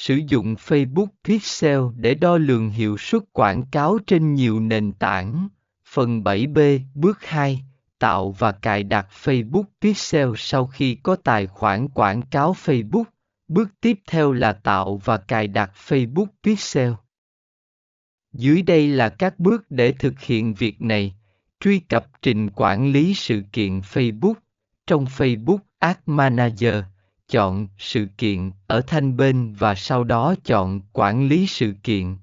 Sử dụng Facebook Pixel để đo lường hiệu suất quảng cáo trên nhiều nền tảng. Phần 7b Bước 2 Tạo và cài đặt Facebook Pixel sau khi có tài khoản quảng cáo Facebook. Bước tiếp theo là tạo và cài đặt Facebook Pixel. Dưới đây là các bước để thực hiện việc này. Truy cập trình quản lý sự kiện Facebook. Trong Facebook Ad Manager, chọn sự kiện ở thanh bên và sau đó chọn quản lý sự kiện.